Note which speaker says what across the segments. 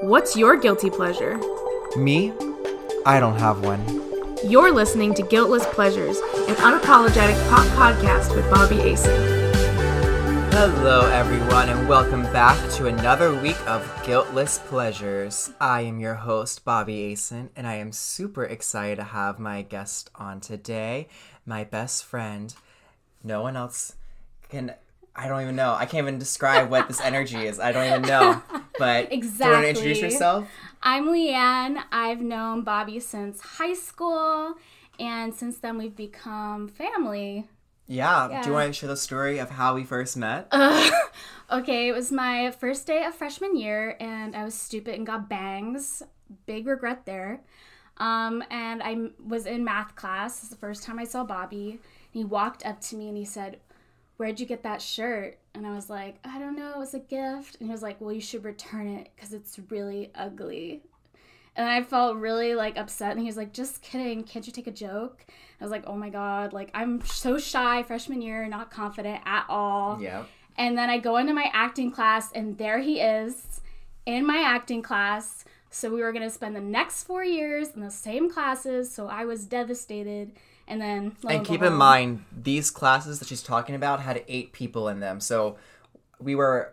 Speaker 1: What's your guilty pleasure?
Speaker 2: Me? I don't have one.
Speaker 1: You're listening to Guiltless Pleasures, an unapologetic pop podcast with Bobby Asen.
Speaker 2: Hello, everyone, and welcome back to another week of Guiltless Pleasures. I am your host, Bobby Asen, and I am super excited to have my guest on today, my best friend. No one else can. I don't even know. I can't even describe what this energy is. I don't even know. But exactly. do you want to introduce yourself?
Speaker 3: I'm Leighanne. I've known Bobby since high school, and since then we've become family.
Speaker 2: Yeah. Do you want to share the story of how we first met?
Speaker 3: Okay, it was my first day of freshman year, and I was stupid and got bangs. Big regret there. Um, and I was in math class. It's the first time I saw Bobby. And he walked up to me and he said, Where'd you get that shirt? And I was like, I don't know, it was a gift. And he was like, Well, you should return it because it's really ugly. And I felt really like upset. And he was like, Just kidding. Can't you take a joke? I was like, Oh my God. Like, I'm so shy freshman year, not confident at all.
Speaker 2: yeah.
Speaker 3: And then I go into my acting class, and there he is in my acting class. So we were going to spend the next four years in the same classes. So I was devastated. And then, lo
Speaker 2: And keep in mind, these classes that she's talking about had eight people in them. So we were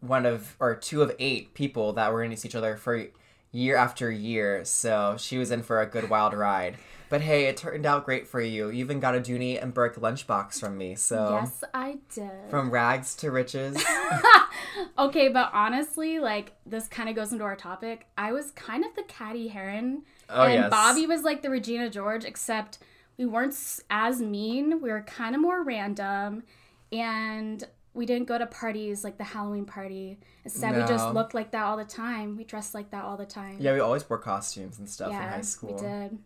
Speaker 2: one of, or two of eight people that were going to see each other for year after year. So she was in for a good wild ride. But hey, it turned out great for you. You even got a Dooney and Bourke lunchbox from me. So
Speaker 3: Yes, I did.
Speaker 2: from rags to riches.
Speaker 3: okay, but honestly, like this kind of goes into our topic. I was kind of the Cady Heron,
Speaker 2: Oh,
Speaker 3: and
Speaker 2: yes.
Speaker 3: Bobby was like the Regina George, except we weren't as mean. We were kind of more random, and we didn't go to parties like the Halloween party. Instead, we just looked like that all the time. We dressed like that all the time.
Speaker 2: yeah, we always wore costumes and stuff
Speaker 3: Yeah,
Speaker 2: in high school.
Speaker 3: we did.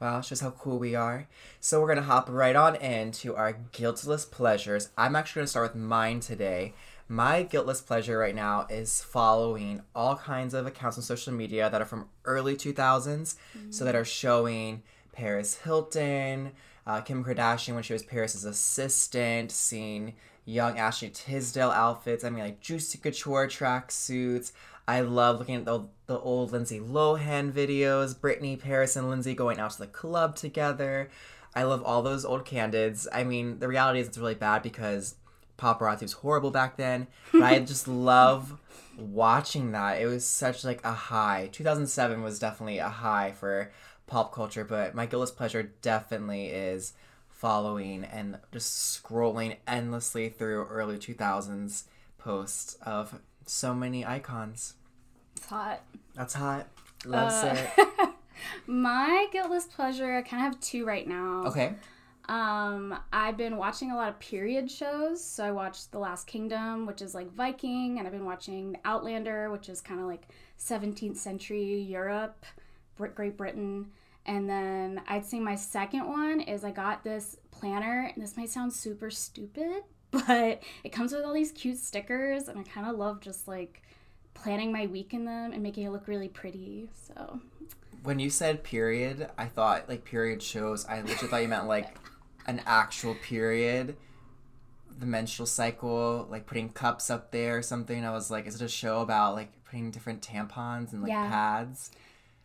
Speaker 2: Wow, it's just how cool we are. So we're gonna hop right on into our guiltless pleasures. I'm actually gonna start with mine today. My guiltless pleasure right now is following all kinds of accounts on social media that are from early 2000s, so that mm. are showing Paris Hilton, uh, Kim Kardashian when she was Paris's assistant, seeing young Ashley Tisdale outfits. I mean, like Juicy Couture tracksuits. I love looking at the, the old Lindsay Lohan videos, Britney, Paris, and Lindsay going out to the club together. I love all those old candids. I mean, the reality is it's really bad because paparazzi was horrible back then, but I just love watching that. It was such like a high. 2007 was definitely a high for pop culture, but my guiltless pleasure definitely is following and just scrolling endlessly through early 2000s posts of so many icons.
Speaker 3: It's hot.
Speaker 2: That's hot. Loves
Speaker 3: Uh,
Speaker 2: it.
Speaker 3: My guiltless pleasure, I kind of have two right now.
Speaker 2: Okay.
Speaker 3: Um, I've been watching a lot of period shows. So I watched The Last Kingdom, which is like Viking, and I've been watching Outlander, which is kind of like 17th century Europe, Great Britain. And then I'd say my second one is I got this planner, and this might sound super stupid, but it comes with all these cute stickers, and I kind of love just like planning my week in them and making it look really pretty. So
Speaker 2: When you said period, I thought like period shows. I literally thought you meant like an actual period, the menstrual cycle, like putting cups up there or something. I was like, is it a show about like putting different tampons and like
Speaker 3: Yeah.
Speaker 2: pads?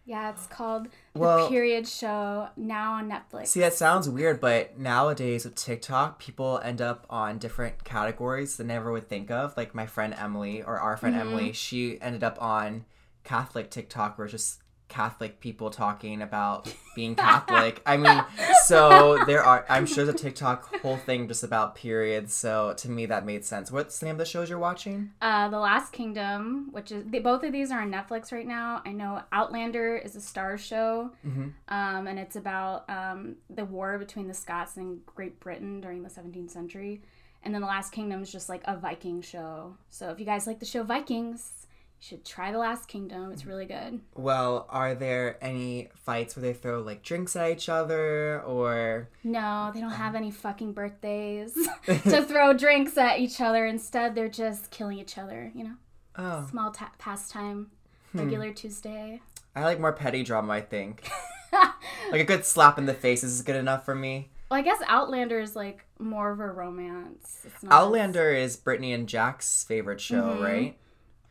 Speaker 3: Yeah, it's called
Speaker 2: Well-
Speaker 3: The Period Show now on Netflix.
Speaker 2: See, that sounds weird, but nowadays with TikTok, people end up on different categories they never would think of. Like my friend Emily, or our friend mm-hmm. Emily, she ended up on Catholic TikTok, where it's just Catholic people talking about being Catholic. I mean, so there are, I'm sure the TikTok whole thing just about periods. So to me, that made sense. What's the name of the shows you're watching?
Speaker 3: Uh, The Last Kingdom, which is they, both of these are on Netflix right now. I know Outlander is a Starz show,
Speaker 2: Mhm.
Speaker 3: um, and it's about um, the war between the Scots and Great Britain during the 17th century. And then The Last Kingdom is just like a Viking show. So if you guys like the show Vikings, should try The Last Kingdom. It's really good.
Speaker 2: Well, are there any fights where they throw like drinks at each other or
Speaker 3: No, they don't have any fucking birthdays to throw drinks at each other. Instead, they're just killing each other. You know,
Speaker 2: oh
Speaker 3: small ta- pastime, regular Tuesday.
Speaker 2: I like more petty drama, I think. like a good slap in the face is good enough for me.
Speaker 3: Well, I guess Outlander is like more of a romance. It's not
Speaker 2: Outlander is Brittany and Jax's favorite show,
Speaker 3: Mhm.
Speaker 2: right?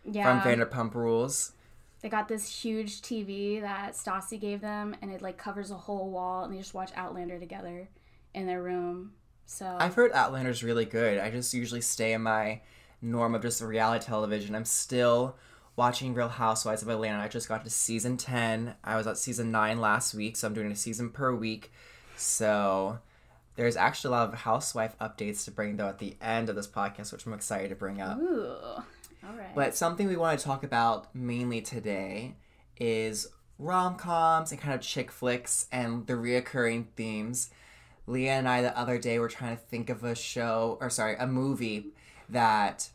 Speaker 3: Yeah.
Speaker 2: From Vanderpump Rules.
Speaker 3: they got this huge TV that Stassi gave them, and it like covers a whole wall, and they just watch Outlander together in their room. So
Speaker 2: I've heard Outlander's really good. I just usually stay in my norm of just reality television. I'm still watching Real Housewives of Atlanta. I just got to season 10. I was at season 9 last week, so I'm doing a season per week. So there's actually a lot of housewife updates to bring though at the end of this podcast, which I'm excited to bring up.
Speaker 3: ooh, all right.
Speaker 2: But something we want to talk about mainly today is rom coms and kind of chick flicks and the reoccurring themes. Leah and I the other day were trying to think of a show or sorry, a movie that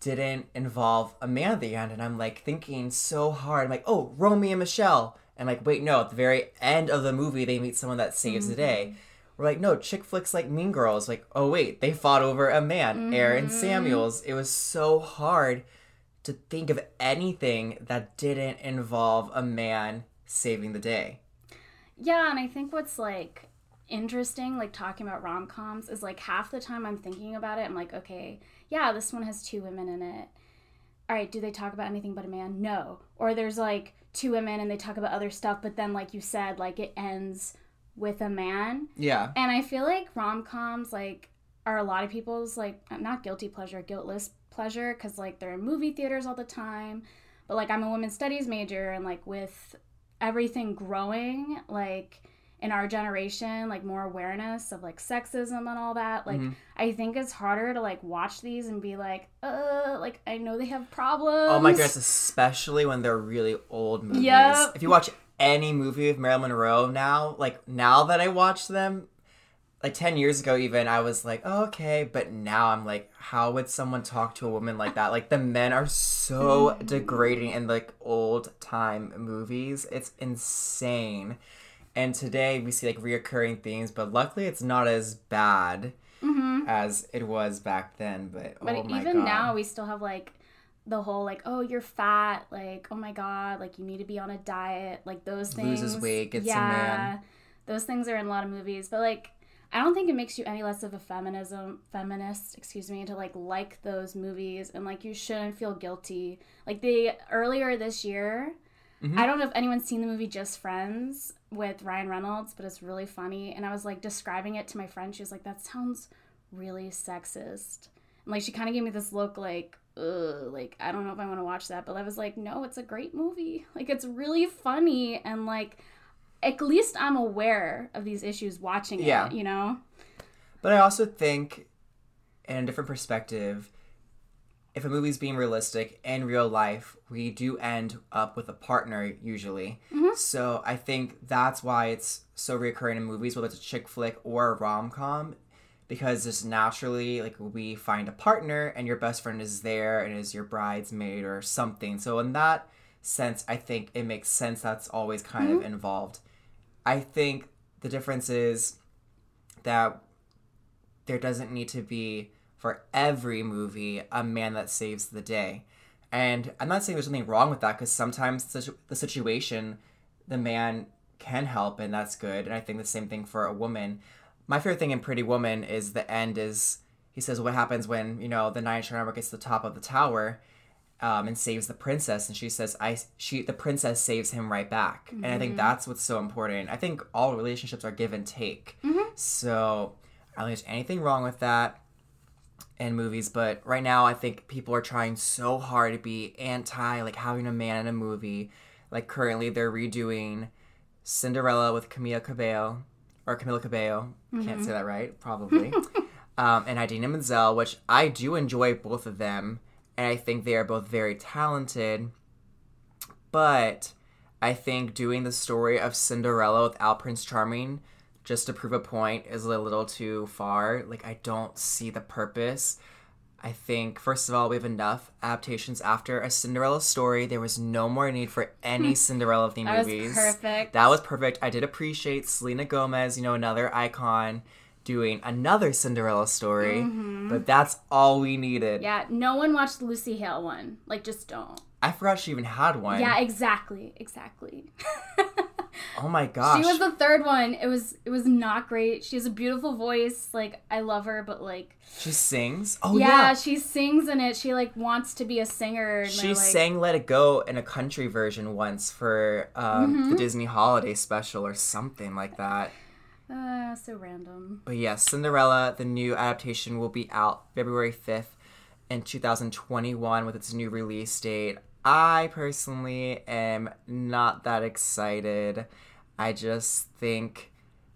Speaker 2: didn't involve a man at the end and I'm like thinking so hard. I'm like, oh, Romy and Michelle. And like, wait, no, at the very end of the movie they meet someone that saves the mm-hmm. day. We're like, no, chick flicks like Mean Girls. Like, oh wait, they fought over a man, Aaron mm-hmm. Samuels. It was so hard to think of anything that didn't involve a man saving the day.
Speaker 3: Yeah, and I think what's like interesting, like talking about rom coms, is like half the time I'm thinking about it, I'm like, okay, yeah, this one has two women in it. All right, do they talk about anything but a man? No. Or there's like two women and they talk about other stuff, but then, like you said, like it ends with a man.
Speaker 2: Yeah.
Speaker 3: And I feel like rom coms, like, are a lot of people's, like, not guilty pleasure, guiltless pleasure, because, like, they're in movie theaters all the time. But, like, I'm a women's studies major, and, like, with everything growing, like, in our generation, like, more awareness of, like, sexism and all that, like, I think it's harder to, like, watch these and be like, uh, like, I know they have problems.
Speaker 2: Oh my goodness, especially when they're really old movies. If you watch any movie with Marilyn Monroe now, like now that I watch them, like 10 years ago even, I was like, oh, okay. But now I'm like, how would someone talk to a woman like that? Like the men are so mm. degrading in like old time movies. It's insane. And today we see like reoccurring themes, but luckily it's not as bad mm-hmm. as it was back then. But,
Speaker 3: But
Speaker 2: oh
Speaker 3: even
Speaker 2: god.
Speaker 3: now, we still have like the whole like, oh, you're fat, like, oh my god, like you need to be on a diet, like those things.
Speaker 2: Loses weight, gets a man.
Speaker 3: Those things are in a lot of movies, but like, I don't think it makes you any less of a feminism feminist, excuse me, to like like those movies and like you shouldn't feel guilty. Like the earlier this year,
Speaker 2: Mm-hmm.
Speaker 3: I don't know if anyone's seen the movie Just Friends with Ryan Reynolds, but it's really funny. And I was like describing it to my friend. She was like, "That sounds really sexist." And like she kind of gave me this look like, "Ugh," like I don't know if I want to watch that. But I was like, "No, it's a great movie. Like it's really funny and like." At least I'm aware of these issues watching it,
Speaker 2: Yeah.
Speaker 3: you know?
Speaker 2: But I also think, in a different perspective, if a movie's being realistic in real life, we do end up with a partner usually. Mm-hmm. So I think that's why it's so recurring in movies, whether it's a chick flick or a rom com, because just naturally, like we find a partner and your best friend is there and is your bridesmaid or something. So in that sense, I think it makes sense that's always kind of mm-hmm. involved. I think the difference is that there doesn't need to be for every movie a man that saves the day. And I'm not saying there's something wrong with that because sometimes the situation, the man can help and that's good. And I think the same thing for a woman. My favorite thing in Pretty Woman is the end is he says what happens when you know the knight in gets to the top of the tower um, and saves the princess? And she says i she the princess saves him right back. And i think that's what's so important. I think all relationships are give and take. So i don't think there's anything wrong with that in movies but right now i think people are trying so hard to be anti like having a man in a movie. Like currently they're redoing cinderella with camila cabello or camila cabello can't say that right probably um, and idina menzel which i do enjoy both of them and i think they are both very talented but i think doing the story of cinderella without prince charming just to prove a point is a little too far. Like I don't see the purpose. I think first of all we have enough adaptations after a Cinderella story. There was no more need for any Cinderella themed movies.
Speaker 3: That was perfect.
Speaker 2: That was perfect. I did appreciate Selena Gomez, you know, another icon, doing another Cinderella story. But that's all we needed.
Speaker 3: Mm-hmm. Yeah, no one watched the Lucy Hale one. Like, just don't.
Speaker 2: I forgot she even had one.
Speaker 3: Yeah, exactly, exactly.
Speaker 2: Oh my gosh.
Speaker 3: She was the third one. It was it was not great. She has a beautiful voice. Like I love her, but like
Speaker 2: She sings. Oh
Speaker 3: yeah,
Speaker 2: yeah.
Speaker 3: she sings in it. She like wants to be a singer. and
Speaker 2: She
Speaker 3: like,
Speaker 2: sang "Let It Go" in a country version once for um,
Speaker 3: Mm-hmm.
Speaker 2: the Disney Holiday Special or something like that.
Speaker 3: Uh, so random.
Speaker 2: But yes, Cinderella, the new adaptation, will be out February 5th in 2021 with its new release date. I personally am not that excited. I just think,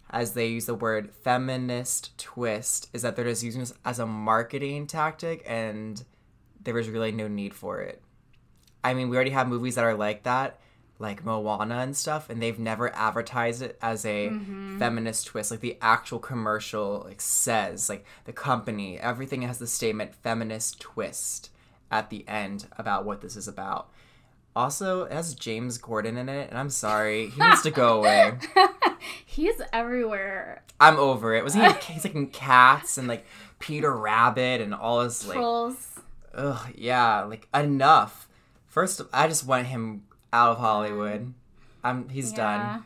Speaker 2: as they use the word feminist twist, is that they're just using this as a marketing tactic and there was really no need for it. I mean, we already have movies that are like that, like Moana and stuff, and they've never advertised it as a mm-hmm. feminist twist. Like the actual commercial like says, like the company, everything has the statement feminist twist at the end about what this is about. Also, it has James Corden in it, and I'm sorry, he needs to go away.
Speaker 3: He's everywhere.
Speaker 2: I'm over it. Was he? He's like in Cats and like Peter Rabbit and all his like
Speaker 3: Trolls.
Speaker 2: Ugh, yeah, like enough. First, I just want him out of Hollywood. I'm he's done.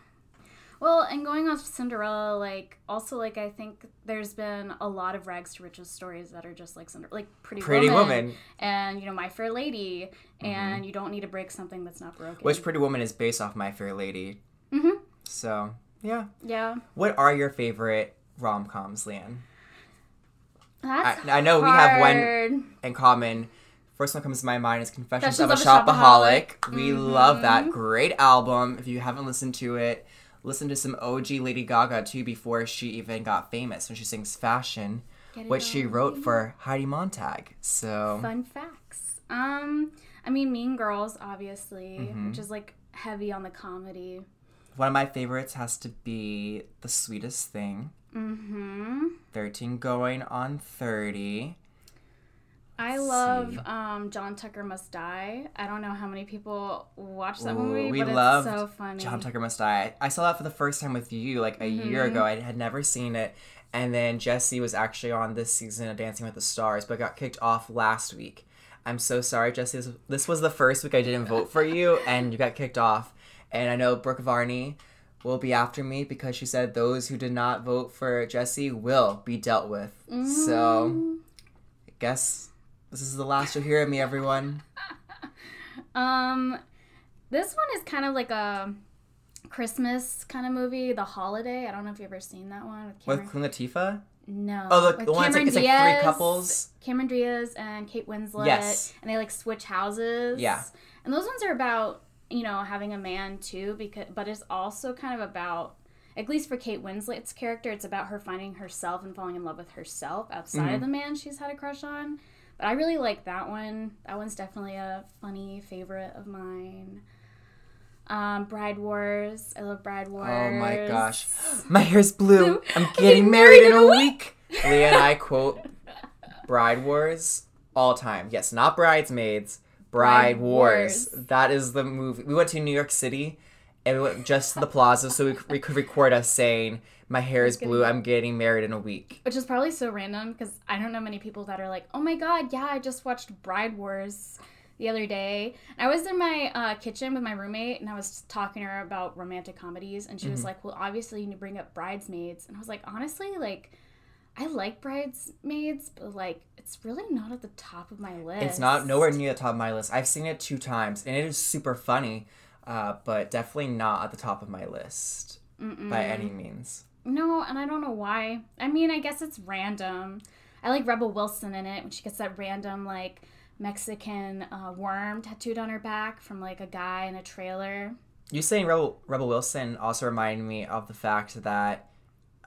Speaker 3: Well, and going off Cinderella, like also like I think there's been a lot of rags to riches stories that are just like Cinderella, like Pretty,
Speaker 2: Pretty
Speaker 3: Woman,
Speaker 2: Woman. Mm-hmm.
Speaker 3: and you know My Fair Lady, and you don't need to break something that's not broken.
Speaker 2: Which Pretty Woman is based off My Fair Lady.
Speaker 3: Mhm.
Speaker 2: So yeah,
Speaker 3: yeah,
Speaker 2: what are your favorite rom coms, Leighanne?
Speaker 3: that's
Speaker 2: I- I know we have one- In common, first one comes to my mind is Confessions of
Speaker 3: Confessions of a
Speaker 2: Shopaholic. We love that great album. If you haven't listened to it, listen to some OG Lady Gaga too before she even got famous when she sings Fashion, which she wrote for Heidi Montag. So
Speaker 3: Fun facts. Um, I mean Mean Girls, obviously,
Speaker 2: Mm-hmm.
Speaker 3: which is like heavy on the comedy.
Speaker 2: One of my favorites has to be The Sweetest Thing.
Speaker 3: Mm-hmm.
Speaker 2: 13 going on 30.
Speaker 3: I love um, John Tucker Must Die. I don't know how many people watch that
Speaker 2: Ooh,
Speaker 3: movie,
Speaker 2: we
Speaker 3: but it's so funny.
Speaker 2: John Tucker Must Die. I saw that for the first time with you like a year
Speaker 3: Mm-hmm.
Speaker 2: ago. I had never seen it. And then Jesse was actually on this season of Dancing with the Stars, but got kicked off last week. I'm so sorry, Jesse. This, this was the first week I didn't vote for you, and you got kicked off. And I know Brooke Varney will be after me because she said those who did not vote for Jesse will be dealt with. So, I guess this is the last you'll hear of me, everyone.
Speaker 3: Um, this one is kind of like a Christmas kind of movie, The Holiday. I don't know if you've ever seen that one with Cameron.
Speaker 2: With Queen Latifah?
Speaker 3: no.
Speaker 2: Oh, the,
Speaker 3: With
Speaker 2: the one that's like, it's like three couples.
Speaker 3: Cameron Diaz and Kate Winslet.
Speaker 2: Yes.
Speaker 3: And they like switch houses.
Speaker 2: Yeah.
Speaker 3: And those ones are about you know having a man too, because but it's also kind of about. At least for Kate Winslet's character, it's about her finding herself and falling in love with herself outside
Speaker 2: Mm-hmm.
Speaker 3: of the man she's had a crush on. But I really like that one. That one's definitely a funny favorite of mine. Um, Bride Wars. I love Bride Wars.
Speaker 2: Oh my gosh. My hair's blue. I'm getting married in a week. Leah and I quote Bride Wars all time. Yes, not Bridesmaids. Bride,
Speaker 3: Bride
Speaker 2: Wars.
Speaker 3: Wars.
Speaker 2: That is the movie. We went to New York City and we went just to the plaza so we, we could record us saying, My hair is blue. I'm getting married in a week.
Speaker 3: Which is probably so random because I don't know many people that are like, oh my god, yeah, I just watched Bride Wars the other day. And I was in my uh, kitchen with my roommate and I was talking to her about romantic comedies. And she
Speaker 2: Mm-hmm.
Speaker 3: was like, well, obviously you need to bring up Bridesmaids. And I was like, honestly, like, I like Bridesmaids, but like, it's really not at the top of my list.
Speaker 2: It's not nowhere near the top of my list. I've seen it two times and it is super funny, uh, but definitely not at the top of my list by any means.
Speaker 3: No, and I don't know why. I mean, I guess it's random. I like Rebel Wilson in it when she gets that random like Mexican uh, worm tattooed on her back from like a guy in a trailer.
Speaker 2: You saying Rebel, Rebel Wilson also reminded me of the fact that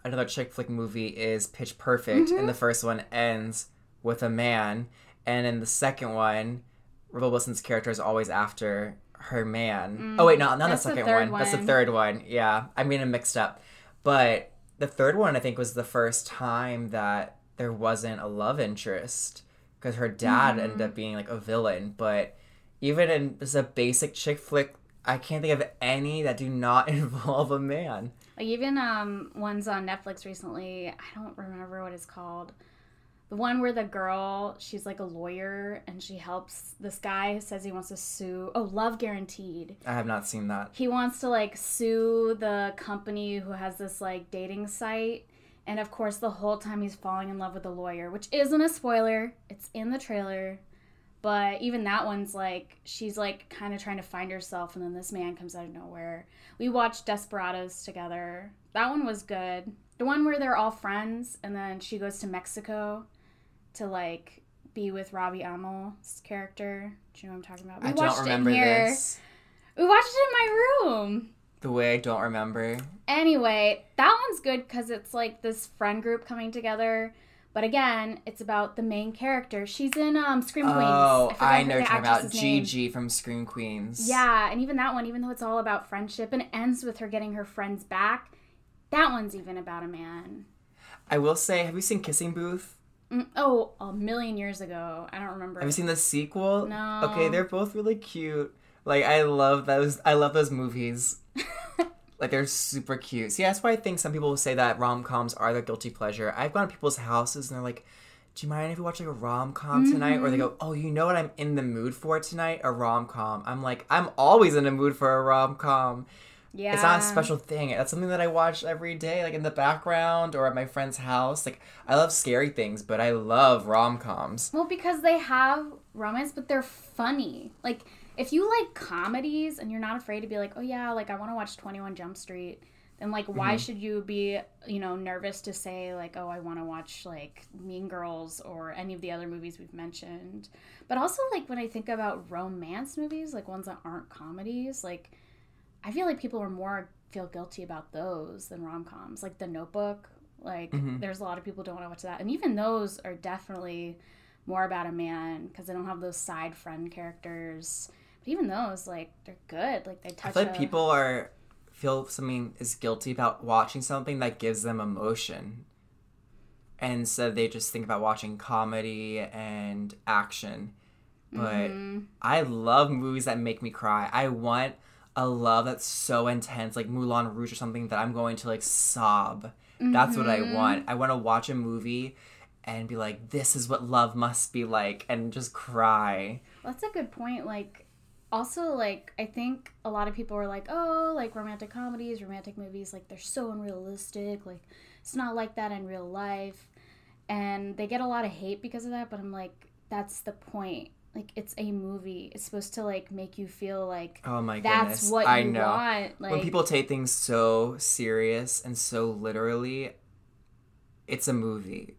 Speaker 2: another chick flick movie is Pitch Perfect, and the first one ends with a man, and in the second one, Rebel Wilson's character is always after her man. oh wait, no, not the
Speaker 3: the
Speaker 2: second
Speaker 3: third
Speaker 2: one. That's the third one. Yeah, I'm getting mixed up. But the third one, I think, was the first time that there wasn't a love interest because her dad ended up being like a villain. But even in just a basic chick flick, I can't think of any that do not involve a man.
Speaker 3: Like even um ones on Netflix recently. I don't remember what it's called. The one where the girl, she's like a lawyer and she helps this guy who says he wants to sue. Oh, Love Guaranteed.
Speaker 2: I have not seen that.
Speaker 3: He wants to like sue the company who has this like dating site. And of course, the whole time he's falling in love with the lawyer, which isn't a spoiler. It's in the trailer. But even that one's like, she's like kind of trying to find herself, and then this man comes out of nowhere. We watched Desperados together. That one was good. The one where they're all friends, and then she goes to Mexico to like be with Robbie Amell's character. Do you know what I'm talking about? We
Speaker 2: I
Speaker 3: watched
Speaker 2: don't
Speaker 3: it in
Speaker 2: remember
Speaker 3: here.
Speaker 2: this.
Speaker 3: We watched it in my room.
Speaker 2: The way I don't remember.
Speaker 3: Anyway, that one's good because it's like this friend group coming together. But again, it's about the main character. She's in um, Scream Queens.
Speaker 2: Oh,
Speaker 3: forgot
Speaker 2: I know
Speaker 3: the
Speaker 2: you're talking about
Speaker 3: actress's name.
Speaker 2: Gigi from Scream Queens.
Speaker 3: Yeah, and even that one, even though it's all about friendship and it ends with her getting her friends back, that one's even about a man.
Speaker 2: I will say, have you seen Kissing Booth?
Speaker 3: Mm, oh, a million years ago. I don't remember.
Speaker 2: Have you seen the sequel?
Speaker 3: No.
Speaker 2: Okay, they're both really cute. Like I love those. I love those movies. like they're super cute. See, that's why I think some people will say that rom coms are their guilty pleasure. I've gone to people's houses and they're like, "Do you mind if we watch like a rom com tonight?" Or they go, "Oh, you know what I'm in the mood for tonight? A rom com." I'm like, I'm always in the mood for a rom com.
Speaker 3: Yeah.
Speaker 2: It's not a special thing. That's something that I watch every day, like in the background or at my friend's house. Like I love scary things, but I love rom coms.
Speaker 3: Well, because they have romance, but they're funny. Like, if you like comedies and you're not afraid to be like, oh yeah, like I want to watch 21 Jump Street, then like, why
Speaker 2: Mm-hmm.
Speaker 3: should you be, you know, nervous to say like, oh, I want to watch like Mean Girls or any of the other movies we've mentioned? But also, like, when I think about romance movies, like ones that aren't comedies, like, I feel like people are more feel guilty about those than rom coms. Like The Notebook, like
Speaker 2: Mhm.
Speaker 3: there's a lot of people don't want to watch that, and even those are definitely more about a man because they don't have those side friend characters. But even those, like, they're good. Like they touch.
Speaker 2: I feel like
Speaker 3: a-
Speaker 2: people are feel something is guilty about watching something that gives them emotion. And so they just think about watching comedy and action. But
Speaker 3: Mhm.
Speaker 2: I love movies that make me cry. I want a love that's so intense, like Moulin Rouge or something, that I'm going to like sob. That's what I
Speaker 3: Mhm.
Speaker 2: want. I want to watch a movie and be like, this is what love must be like, and just cry.
Speaker 3: That's a good point. Like, also, like, I think a lot of people are like, oh, like romantic comedies, romantic movies, like, they're so unrealistic. Like, it's not like that in real life. And they get a lot of hate because of that, but I'm like, that's the point. Like, it's a movie. It's supposed to, like, make you feel like
Speaker 2: Oh my
Speaker 3: that's
Speaker 2: goodness.
Speaker 3: what you
Speaker 2: I know.
Speaker 3: want. Like,
Speaker 2: when people take things so serious and so literally, it's a movie.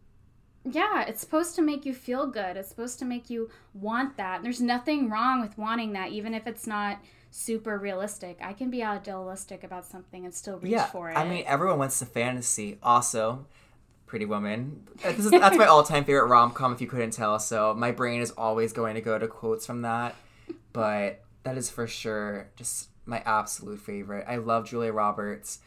Speaker 3: Yeah, it's supposed to make you feel good. It's supposed to make you want that. There's nothing wrong with wanting that, even if it's not super realistic. I can be idealistic about something and still reach
Speaker 2: yeah,
Speaker 3: for it.
Speaker 2: I mean, everyone wants the fantasy. Also, Pretty Woman. This is, that's my all-time favorite rom-com. If you couldn't tell, so my brain is always going to go to quotes from that. But that is for sure just my absolute favorite. I love Julia Roberts.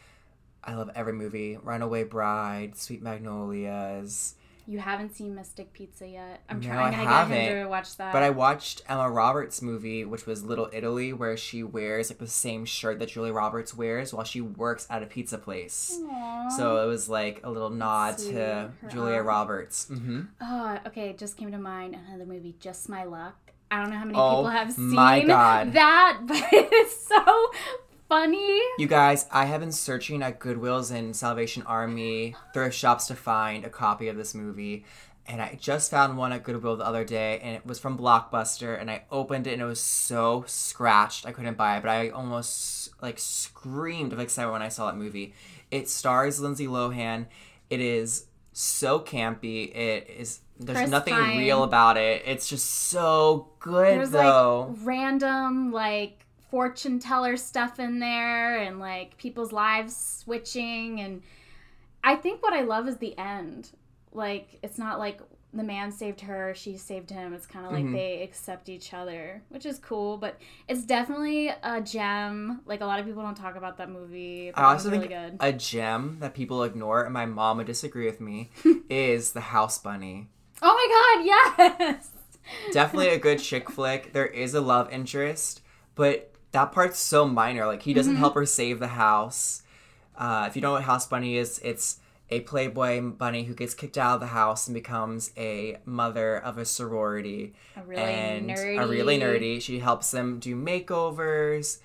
Speaker 2: I love every movie. Runaway Bride, Sweet Magnolias.
Speaker 3: You haven't seen Mystic Pizza yet. I'm
Speaker 2: No,
Speaker 3: trying
Speaker 2: I
Speaker 3: to get him
Speaker 2: haven't.
Speaker 3: to watch that.
Speaker 2: But I watched Emma Roberts' movie, which was Little Italy, where she wears like the same shirt that Julia Roberts wears while she works at a pizza place.
Speaker 3: Aww.
Speaker 2: So it was like a little nod to
Speaker 3: Her
Speaker 2: Julia
Speaker 3: aunt.
Speaker 2: Roberts. hmm
Speaker 3: Oh, okay. it Just came to mind another movie, Just My Luck. I don't know how many
Speaker 2: Oh,
Speaker 3: people have seen that, but it's so funny.
Speaker 2: You guys, I have been searching at Goodwills and Salvation Army thrift shops to find a copy of this movie. And I just found one at Goodwill the other day, and it was from Blockbuster. And I opened it, and it was so scratched, I couldn't buy it. But I almost like screamed of excitement when I saw that movie. It stars Lindsay Lohan. It is so campy. It is. There's
Speaker 3: Chris
Speaker 2: nothing
Speaker 3: Pine.
Speaker 2: real about it. It's just so good,
Speaker 3: There's
Speaker 2: though.
Speaker 3: like random like fortune teller stuff in there and like people's lives switching and I think what I love is the end. Like it's not like the man saved her, she saved him. It's kind of like
Speaker 2: Mhm.
Speaker 3: they accept each other, which is cool, but it's definitely a gem. Like a lot of people don't talk about that movie.
Speaker 2: I also
Speaker 3: it's really
Speaker 2: think
Speaker 3: good.
Speaker 2: a gem that people ignore, and my mom would disagree with me, is The House Bunny.
Speaker 3: Oh my god, yes.
Speaker 2: Definitely a good chick flick. There is a love interest, but that part's so minor. Like he
Speaker 3: Mm-hmm.
Speaker 2: doesn't help her save the house. Uh, if you don't know what House Bunny is, it's a playboy bunny who gets kicked out of the house and becomes a mother of a sorority
Speaker 3: A really
Speaker 2: and
Speaker 3: nerdy.
Speaker 2: a really nerdy. She helps them do makeovers,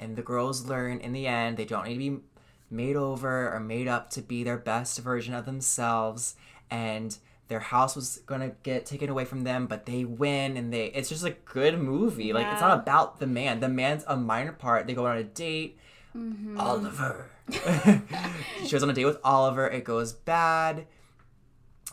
Speaker 2: and the girls learn in the end they don't need to be made over or made up to be their best version of themselves. And their house was gonna get taken away from them, but they win, and they. It's just a good movie. Like it's not about the man. The man's a minor part. They go on a date.
Speaker 3: Mm-hmm.
Speaker 2: Oliver. she goes on a date with Oliver. It goes bad.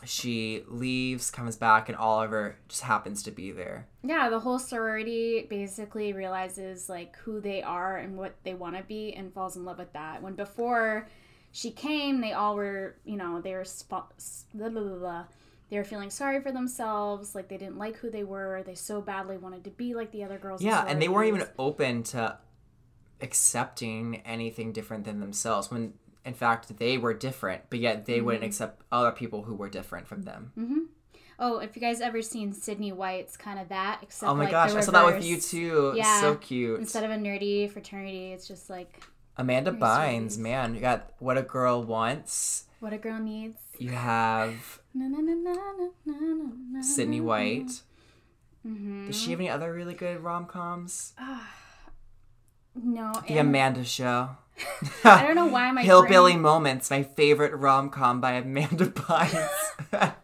Speaker 2: She leaves, comes back, and Oliver just happens to be there.
Speaker 3: Yeah, the whole sorority basically realizes like who they are and what they want to be and falls in love with that. When before she came, they all were, you know, they were sp- blah, blah, blah. They were feeling sorry for themselves, like they didn't like who they were. They so badly wanted to be like the other girls.
Speaker 2: Yeah, and they weren't even open to accepting anything different than themselves when in fact they were different, but yet they
Speaker 3: Mm-hmm.
Speaker 2: wouldn't accept other people who were different from them.
Speaker 3: Oh, if you guys ever seen Sydney White's kind of that. Except
Speaker 2: Oh my
Speaker 3: like,
Speaker 2: gosh, I saw that with you too.
Speaker 3: Yeah.
Speaker 2: So cute.
Speaker 3: Instead of a nerdy fraternity, it's just like
Speaker 2: Amanda Bynes,
Speaker 3: sweet.
Speaker 2: man, you got What a Girl Wants.
Speaker 3: What a girl needs.
Speaker 2: You have
Speaker 3: Na, na, na,
Speaker 2: Sydney White.
Speaker 3: Mhm.
Speaker 2: Does she have any other really good rom coms?
Speaker 3: No,
Speaker 2: The
Speaker 3: and
Speaker 2: Amanda Show.
Speaker 3: I don't know why my
Speaker 2: Hillbilly
Speaker 3: brain-
Speaker 2: Moments, my favorite rom com by Amanda Bynes.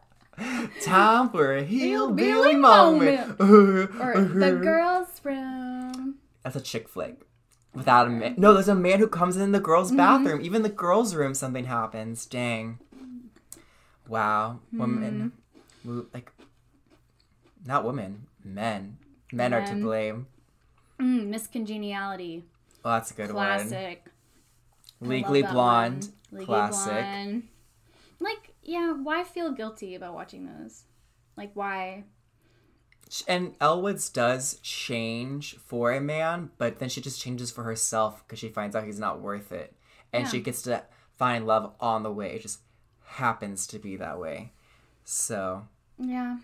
Speaker 2: Time for a hillbilly
Speaker 3: Hillbilly
Speaker 2: moment.
Speaker 3: or the girls Room.
Speaker 2: That's a chick flick. Without a man. No, there's a man who comes in the girls'
Speaker 3: Mm-hmm.
Speaker 2: bathroom. Even the girls' room, something happens. Dang. Wow. Women.
Speaker 3: Hmm.
Speaker 2: wo- Like, not women. Men. Men are to blame.
Speaker 3: mm, Miss Congeniality.
Speaker 2: Well, that's a good
Speaker 3: one. classic.
Speaker 2: Legally Blonde.
Speaker 3: Legally
Speaker 2: Classic.
Speaker 3: Blonde. Like, yeah, why feel guilty about watching those? Like, why?
Speaker 2: And Elle Woods does change for a man, but then she just changes for herself because she finds out he's not worth it. And she gets to find love on the way. It just happens to be that way. So,
Speaker 3: Yeah,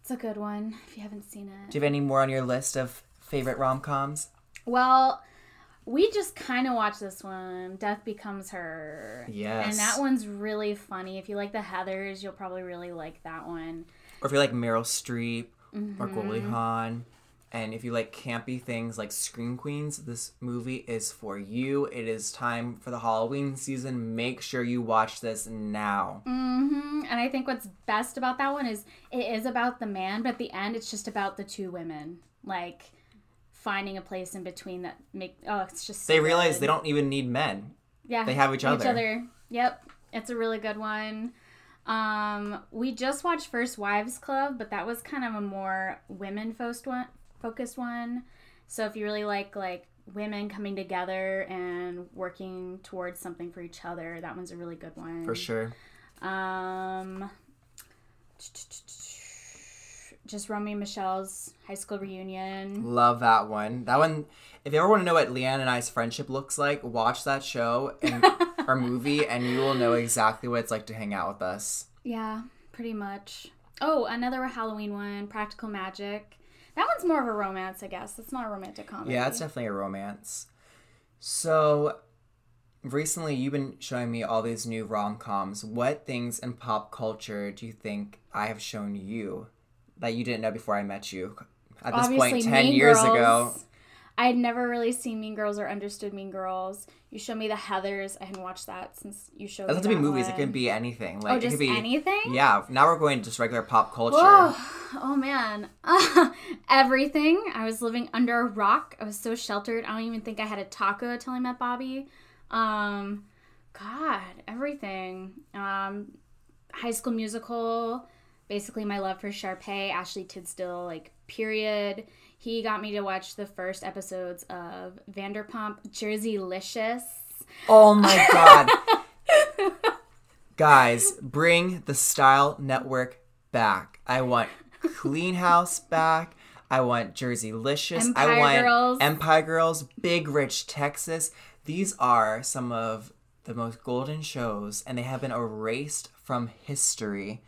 Speaker 3: it's a good one. If you haven't seen it,
Speaker 2: do you have any more on your list of favorite rom coms?
Speaker 3: Well, we just kind of watched this one. Death Becomes Her.
Speaker 2: Yes.
Speaker 3: And that one's really funny. If you like the Heathers, you'll probably really like that one.
Speaker 2: Or if you like Meryl Streep or
Speaker 3: Mm-hmm.
Speaker 2: Goldie Hawn. And if you like campy things like Scream Queens, this movie is for you. It is time for the Halloween season. Make sure you watch this now.
Speaker 3: Mm-hmm. And I think what's best about that one is it is about the man, but at the end, it's just about the two women. Like, finding a place in between that make oh it's just so
Speaker 2: They realize
Speaker 3: good.
Speaker 2: they don't even need men.
Speaker 3: yeah
Speaker 2: they have each other. each other.
Speaker 3: yep it's a really good one um we just watched first wives club but that was kind of a more women focused one so if you really like like women coming together and working towards something for each other that one's a really good one
Speaker 2: For sure.
Speaker 3: um just Romy and Michelle's high school reunion.
Speaker 2: Love that one. That one. If you ever want to know what Leighanne and I's friendship looks like, watch that show and or movie, and you will know exactly what it's like to hang out with us.
Speaker 3: Yeah, pretty much. Oh, another Halloween one, Practical Magic. That one's more of a romance, I guess. It's not a romantic comedy.
Speaker 2: Yeah, it's definitely a romance. So, recently you've been showing me all these new rom coms. What things in pop culture do you think I have shown you that you didn't know before I met you? At this point, ten
Speaker 3: Mean
Speaker 2: years
Speaker 3: Girls.
Speaker 2: ago.
Speaker 3: I had never really seen Mean Girls or understood Mean Girls. You showed me the Heathers. I hadn't watched that since you showed
Speaker 2: It doesn't
Speaker 3: me
Speaker 2: have to be movies. It
Speaker 3: one.
Speaker 2: can be anything. Like
Speaker 3: Oh,
Speaker 2: it
Speaker 3: just
Speaker 2: could be
Speaker 3: anything?
Speaker 2: Yeah. Now we're going to just regular pop culture.
Speaker 3: Oh, oh man. Everything. I was living under a rock. I was so sheltered. I don't even think I had a taco until I met Bobby. Um, God, everything. Um, high school musical. Basically, my love for Sharpay, Ashley Tisdale, like, period. He got me to watch the first episodes of Vanderpump Jerseylicious.
Speaker 2: Oh my god. Guys, bring the Style Network back. I want Clean House back. I want Jerseylicious. I
Speaker 3: Empire
Speaker 2: want
Speaker 3: Girls.
Speaker 2: Empire Girls, Big Rich Texas. These are some of the most golden shows, and they have been erased from history.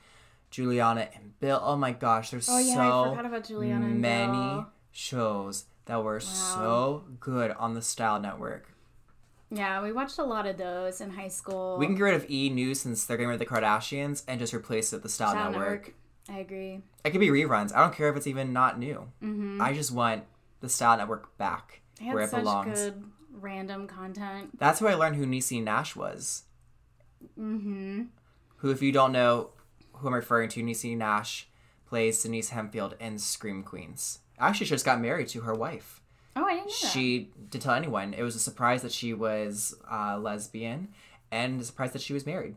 Speaker 2: Giuliana and Bill. Oh my gosh, there's
Speaker 3: Oh, yeah, I
Speaker 2: so
Speaker 3: forgot about Giuliana and
Speaker 2: many. Shows that were so good on the Style Network.
Speaker 3: Yeah, we watched a lot of those in high school.
Speaker 2: We can get rid of E News since they're getting rid of the Kardashians and just replace it with the Style,
Speaker 3: Style
Speaker 2: Network.
Speaker 3: I agree.
Speaker 2: It could be reruns. I don't care if it's even not new.
Speaker 3: Mm-hmm.
Speaker 2: I just want the Style Network back where it
Speaker 3: such
Speaker 2: belongs.
Speaker 3: good random content.
Speaker 2: That's where I learned who Niecy Nash was.
Speaker 3: Mm-hmm.
Speaker 2: Who, if you don't know who I'm referring to, Niecy Nash plays Denise Hemphill in Scream Queens. Actually, she just got married to her wife.
Speaker 3: Oh, I didn't know.
Speaker 2: She didn't tell anyone. It was a surprise that she was uh, lesbian and a surprise that she was married.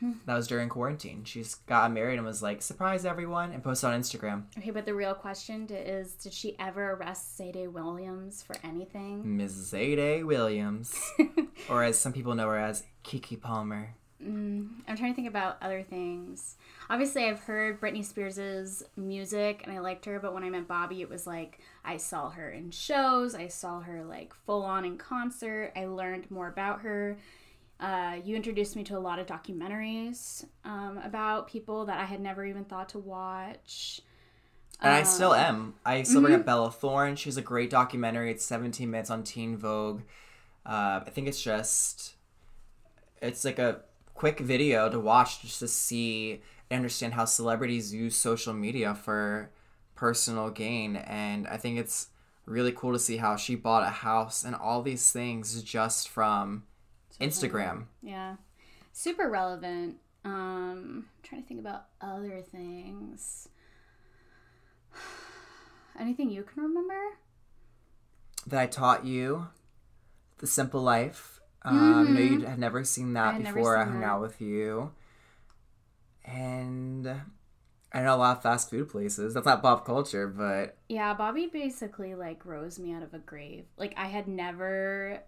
Speaker 3: Hmm.
Speaker 2: That was during quarantine. She just got married and was like, surprise everyone, and posted on Instagram.
Speaker 3: Okay, but the real question is, did she ever arrest Zayday Williams for anything?
Speaker 2: Ms. Zayday Williams, or as some people know her as Keke Palmer.
Speaker 3: Mm, I'm trying to think about other things. Obviously, I've heard Britney Spears' music and I liked her, but when I met Bobby, it was like I saw her in shows, I saw her like full on in concert, I learned more about her. Uh, you introduced me to a lot of documentaries um, about people that I had never even thought to watch.
Speaker 2: And I still am. I still bring
Speaker 3: Mm-hmm.
Speaker 2: up Bella Thorne. She's a great documentary. It's 17 minutes on Teen Vogue. Uh, I think it's just, it's like a quick video to watch just to see and understand how celebrities use social media for personal gain. And I think it's really cool to see how she bought a house and all these things just from Instagram.
Speaker 3: Yeah. Super relevant. Um, trying to think about other things. Anything you can remember?
Speaker 2: That I taught you, The Simple Life. Um, I know you had never seen that
Speaker 3: Mm-hmm. never
Speaker 2: before I hung
Speaker 3: that.
Speaker 2: out with you. And I know a lot of fast food places. That's not pop culture, but
Speaker 3: Yeah, Bobby basically like rose me out of a grave. Like I had never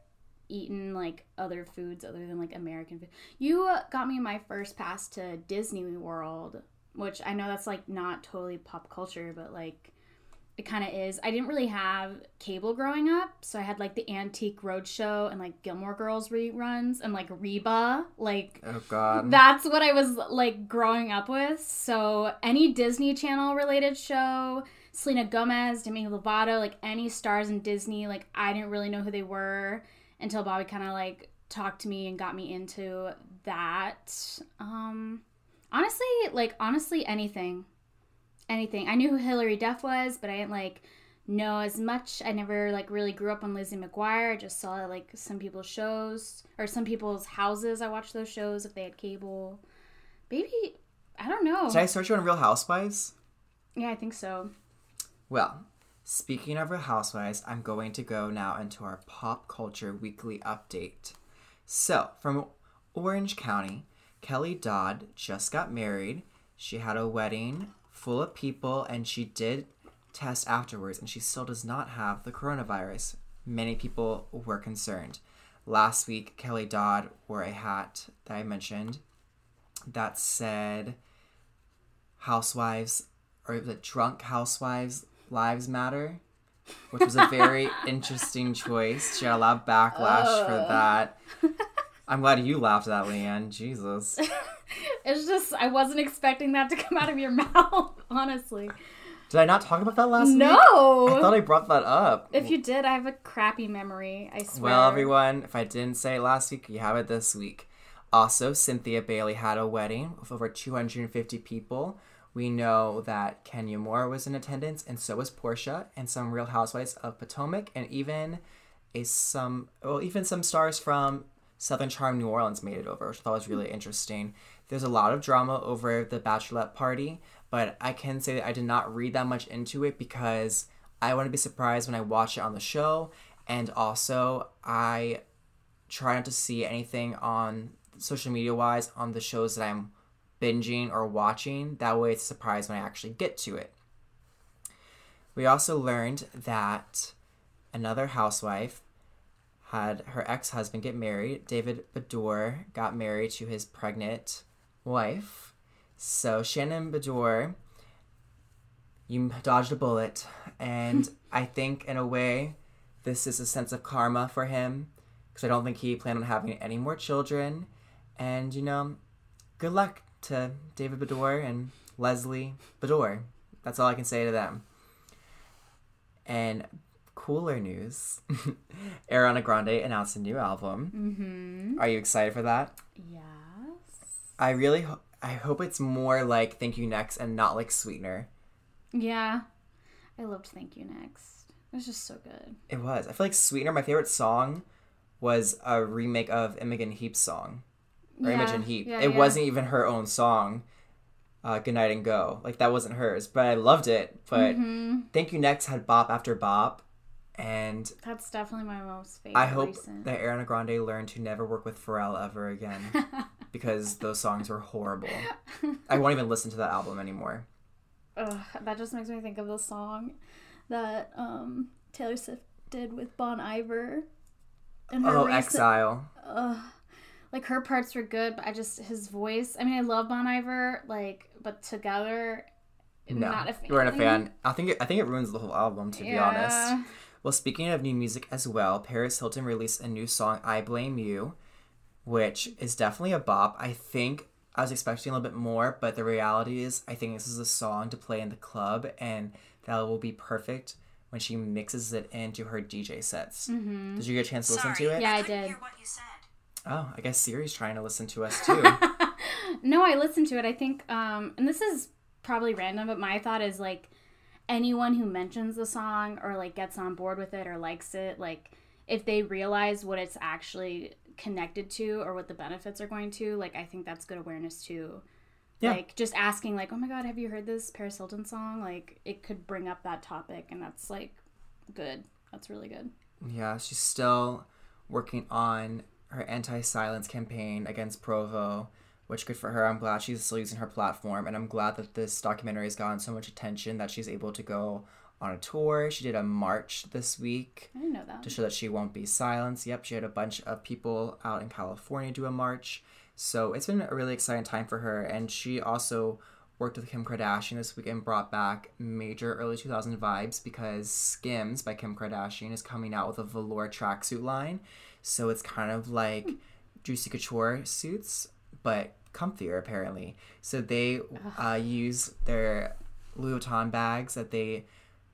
Speaker 3: eaten like other foods other than like American food. You got me my first pass to Disney World, which I know that's like not totally pop culture, but like it kind of is. I didn't really have cable growing up, so I had like the Antique Roadshow and like Gilmore Girls reruns and like Reba, like
Speaker 2: oh god.
Speaker 3: that's what I was like growing up with. So any Disney Channel related show, Selena Gomez, Demi Lovato, like any stars in Disney, like I didn't really know who they were until Bobby kind of like talked to me and got me into that. Um honestly, like honestly anything. Anything. I knew who Hilary Duff was, but I didn't like know as much. I never like really grew up on Lizzie McGuire. I just saw like some people's shows or some people's houses. I watched those shows if they had cable. Maybe I don't know.
Speaker 2: Did I search you on Real Housewives?
Speaker 3: Yeah, I think so.
Speaker 2: Well, speaking of Real Housewives, I'm going to go now into our pop culture weekly update. So, from Orange County, Kelly Dodd just got married. She had a wedding full of people and she did test afterwards and she still does not have the coronavirus. Many people were concerned. Last week, Kelly Dodd wore a hat that I mentioned that said Housewives or the Drunk Housewives Lives Matter, which was a very interesting choice. She got a lot of backlash for that. I'm glad you laughed at that, Leighanne. Jesus.
Speaker 3: It's just I wasn't expecting that to come out of your mouth, honestly.
Speaker 2: Did I not talk about that last week?
Speaker 3: No.
Speaker 2: I thought I brought that up.
Speaker 3: if you did, I have a crappy memory. I swear.
Speaker 2: Well, everyone, if I didn't say it last week, you have it this week. Also, Cynthia Bailey had a wedding with over 250 people. We know that Kenya Moore was in attendance, and so was Porsha, and some Real Housewives of Potomac, and even a some well, even some stars from Southern Charm New Orleans made it over, which I thought was really interesting. There's a lot of drama over the bachelorette party, but I can say that I did not read that much into it because I want to be surprised when I watch it on the show, and also I try not to see anything on social media wise on the shows that I'm binging or watching. That way it's a surprise when I actually get to it. We also learned that another housewife had her ex husband get married. David Beador got married to his pregnant wife. So Shannon Beador, you dodged a bullet. And I think, in a way, this is a sense of karma for him because I don't think he planned on having any more children. And, you know, good luck to David Beador and Leslie Beador. That's all I can say to them. And cooler news. Ariana Grande announced a new album.
Speaker 3: Mm-hmm.
Speaker 2: Are you excited for that?
Speaker 3: Yes.
Speaker 2: I really ho- I hope it's more like Thank You Next and not like Sweetener.
Speaker 3: Yeah. I loved Thank You Next. It was just so good.
Speaker 2: It was. I feel like Sweetener, my favorite song, was a remake of Imogen Heap's song. Or
Speaker 3: Yeah,
Speaker 2: Imogen Heap.
Speaker 3: yeah,
Speaker 2: it
Speaker 3: yeah.
Speaker 2: wasn't even her own song. Uh, Good Night and Go. Like that wasn't hers. But I loved it. But
Speaker 3: Mm-hmm.
Speaker 2: Thank You Next had bop after bop. And
Speaker 3: That's definitely my most favorite.
Speaker 2: I hope
Speaker 3: recent.
Speaker 2: that Ariana Grande learned to never work with Pharrell ever again. because those songs were horrible. I won't even listen to that album anymore.
Speaker 3: Ugh, that just makes me think of the song that um, Taylor Swift did with Bon Iver. In her
Speaker 2: Oh,
Speaker 3: recent-
Speaker 2: Exile.
Speaker 3: Ugh. like her parts were good, but I just his voice. I mean, I love Bon Iver, like, but together,
Speaker 2: No,
Speaker 3: not a fan.
Speaker 2: you weren't a fan. I think it, I think it ruins the whole album. To be honest. Well, speaking of new music as well, Paris Hilton released a new song, "I Blame You," which is definitely a bop. I think I was expecting a little bit more, but the reality is, I think this is a song to play in the club, and that will be perfect when she mixes it into her DJ sets.
Speaker 3: Mm-hmm.
Speaker 2: Did you get a chance to listen to it?
Speaker 3: Yeah, I
Speaker 4: couldn't
Speaker 3: did.
Speaker 4: Hear what you said.
Speaker 2: Oh, I guess Siri's trying to listen to us too.
Speaker 3: No, I listened to it. I think, um, and this is probably random, but my thought is like anyone who mentions the song or like gets on board with it or likes it, like if they realize what it's actually connected to or what the benefits are going to, like I think that's good awareness too.
Speaker 2: Yeah.
Speaker 3: Like just asking, like, oh my god, have you heard this Paris Hilton song? Like it could bring up that topic, and that's like good. That's really good.
Speaker 2: Yeah, she's still working on her anti-silence campaign against Provo, which good for her. I'm glad she's still using her platform, and I'm glad that this documentary has gotten so much attention that she's able to go on a tour. She did a march this week
Speaker 3: I didn't know that.
Speaker 2: to show that she won't be silenced. Yep, she had a bunch of people out in California do a march. So it's been a really exciting time for her. And she also worked with Kim Kardashian this week and brought back major early 2000 vibes because Skims by Kim Kardashian is coming out with a velour tracksuit line. So it's kind of like hmm. Juicy Couture suits, but comfier apparently. So they uh, use their Louis Vuitton bags that they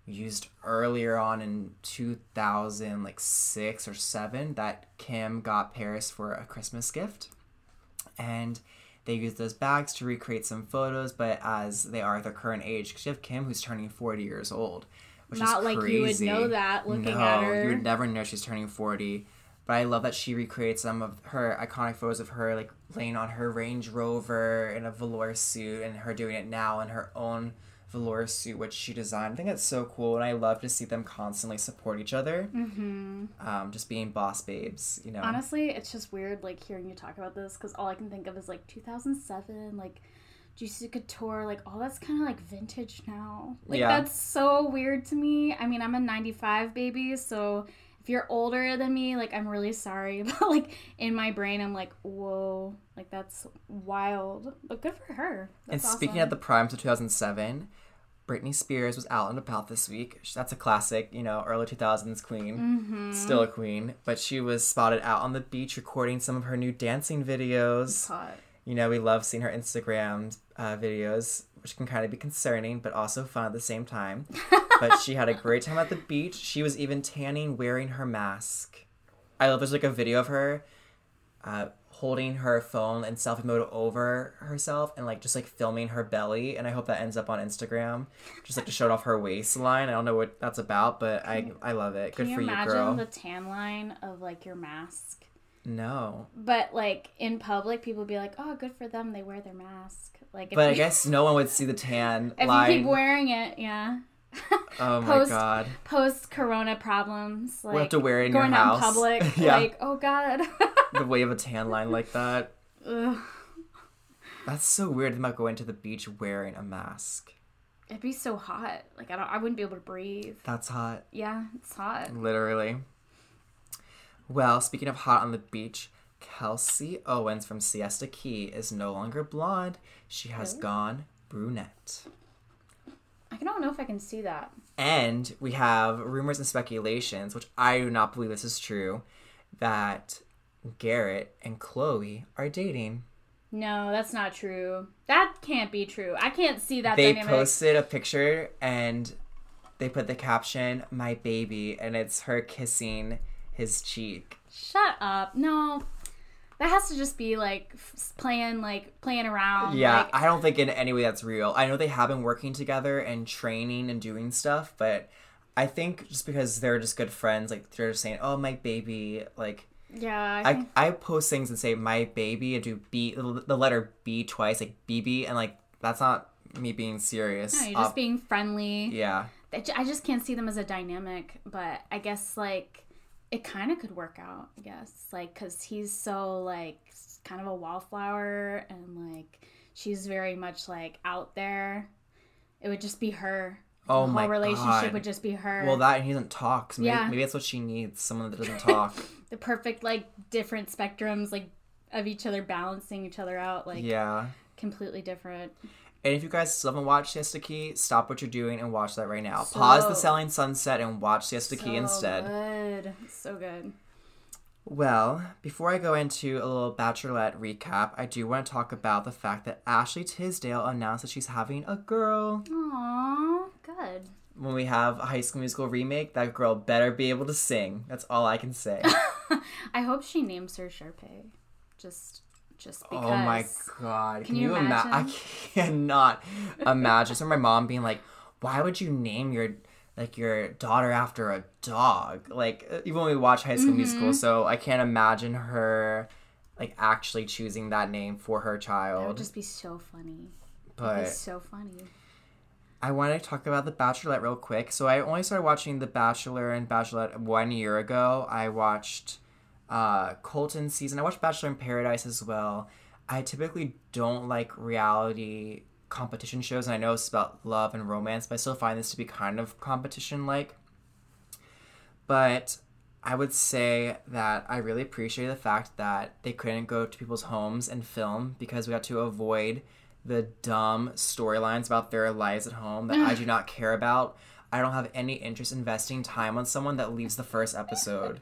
Speaker 2: used earlier on in 2000 like 6 or 7 that Kim got Paris for a Christmas gift and they used those bags to recreate some photos but as they are at their current age 'cause you have Kim who's turning 40 years old which
Speaker 3: Not
Speaker 2: is
Speaker 3: like you would know that looking
Speaker 2: no,
Speaker 3: at her.
Speaker 2: you would never know she's turning 40 but I love that she recreates some of her iconic photos of her like laying on her Range Rover in a velour suit and her doing it now in her own velour suit which she designed. I think that's so cool and I love to see them constantly support each other.
Speaker 3: Mm-hmm.
Speaker 2: Um, just being boss babes, you know.
Speaker 3: Honestly, it's just weird like hearing you talk about this because all I can think of is like 2007, like Juicy Couture, like all that's kind of like vintage now. Like
Speaker 2: Yeah.
Speaker 3: that's so weird to me. I mean, I'm a 95 baby, so if you're older than me, like I'm really sorry, but like in my brain, I'm like, whoa, like that's wild. But good for her.
Speaker 2: and
Speaker 3: That's
Speaker 2: speaking
Speaker 3: awesome.
Speaker 2: of the primes of 2007, Britney Spears was out and about this week. That's a classic, you know, early 2000s queen.
Speaker 3: Mm-hmm.
Speaker 2: Still a queen, but she was spotted out on the beach recording some of her new dancing videos.
Speaker 3: hot.
Speaker 2: You know, we love seeing her Instagram uh, videos, which can kind of be concerning, but also fun at the same time. but she had a great time at the beach. She was even tanning wearing her mask. I love there's like a video of her uh, holding her phone in selfie mode over herself and like just like filming her belly. And I hope that ends up on Instagram, just like to show off her waistline. I don't know what that's about, but I I love it.
Speaker 3: Can
Speaker 2: Good
Speaker 3: you
Speaker 2: for you,
Speaker 3: imagine the tan line of like your mask?
Speaker 2: No,
Speaker 3: But like in public, people would be like, "Oh, good for them. They wear their mask." Like,
Speaker 2: but I guess no one would see the tan
Speaker 3: if
Speaker 2: line.
Speaker 3: you keep wearing it, yeah.
Speaker 2: oh my
Speaker 3: post-
Speaker 2: god.
Speaker 3: Post Corona problems, like
Speaker 2: We'll have to wear it in your
Speaker 3: going out in public,
Speaker 2: Yeah.
Speaker 3: like, oh god.
Speaker 2: the way of a tan line like that.
Speaker 3: Ugh.
Speaker 2: That's so weird about going to the beach wearing a mask.
Speaker 3: It'd be so hot. Like I don't, I wouldn't be able to breathe.
Speaker 2: That's hot,
Speaker 3: Yeah, it's hot.
Speaker 2: literally. Well, speaking of hot on the beach, Kelsey Owens from Siesta Key is no longer blonde. She has
Speaker 3: Really?
Speaker 2: gone brunette.
Speaker 3: I don't know if I can see that.
Speaker 2: And we have rumors and speculations, which I do not believe this is true, that Garrett and Chloe are dating.
Speaker 3: No, that's not true. That can't be true. I can't see that
Speaker 2: they
Speaker 3: dynamic.
Speaker 2: posted a picture and they put the caption "My baby" and it's her kissing his cheek.
Speaker 3: Shut up. No. That has to just be like playing like playing around.
Speaker 2: Yeah,
Speaker 3: like-
Speaker 2: I don't think in any way that's real. I know they have been working together and training and doing stuff, but I think just because they're just good friends, like they're just saying, "Oh, my baby," like
Speaker 3: yeah. I
Speaker 2: I, I post things and say my baby and do B the letter B twice like BB and like that's not me being serious.
Speaker 3: no, you're just
Speaker 2: Uh,
Speaker 3: being friendly.
Speaker 2: yeah.
Speaker 3: I just can't see them as a dynamic, but I guess like it kind of could work out. I guess like because he's so like kind of a wallflower and like she's very much like out there. It would just be her.
Speaker 2: Oh
Speaker 3: the
Speaker 2: my
Speaker 3: whole relationship
Speaker 2: God.
Speaker 3: would just be her.
Speaker 2: Well, that and he doesn't talk. So maybe,
Speaker 3: Yeah.
Speaker 2: maybe that's what she needs. Someone that doesn't talk.
Speaker 3: the perfect like different spectrums like of each other balancing each other out like
Speaker 2: yeah.
Speaker 3: completely different.
Speaker 2: And if you guys still haven't watched Siesta Key, stop what you're doing and watch that right now. Pause the Selling Sunset and watch Siesta Key
Speaker 3: So
Speaker 2: instead.
Speaker 3: Good. So good.
Speaker 2: Well, before I go into a little Bachelorette recap, I do want to talk about the fact that Ashley Tisdale announced that she's having a girl.
Speaker 3: Aww, good.
Speaker 2: When we have a High School Musical remake, that girl better be able to sing. That's all I can say.
Speaker 3: I hope she names her Sharpay. Just just because.
Speaker 2: Oh my god! Can,
Speaker 3: you
Speaker 2: you, imagine? I cannot imagine. So my mom being like, "Why would you name your like your daughter after a dog?" Like uh, even when we watch High School
Speaker 3: Mm-hmm.
Speaker 2: Musical, so I can't imagine her like actually choosing that name for her child.
Speaker 3: That would just be so funny.
Speaker 2: But
Speaker 3: so funny.
Speaker 2: I want to talk about The Bachelorette real quick. So I only started watching The Bachelor and Bachelorette one year ago. I watched uh, Colton season. I watched Bachelor in Paradise as well. I typically don't like reality competition shows, and I know it's about love and romance, but I still find this to be kind of competition like. But I would say that I really appreciate the fact that they couldn't go to people's homes and film because we got to avoid the dumb storylines about their lives at home that I do not care about. I don't have any interest investing time on someone that leaves the first episode.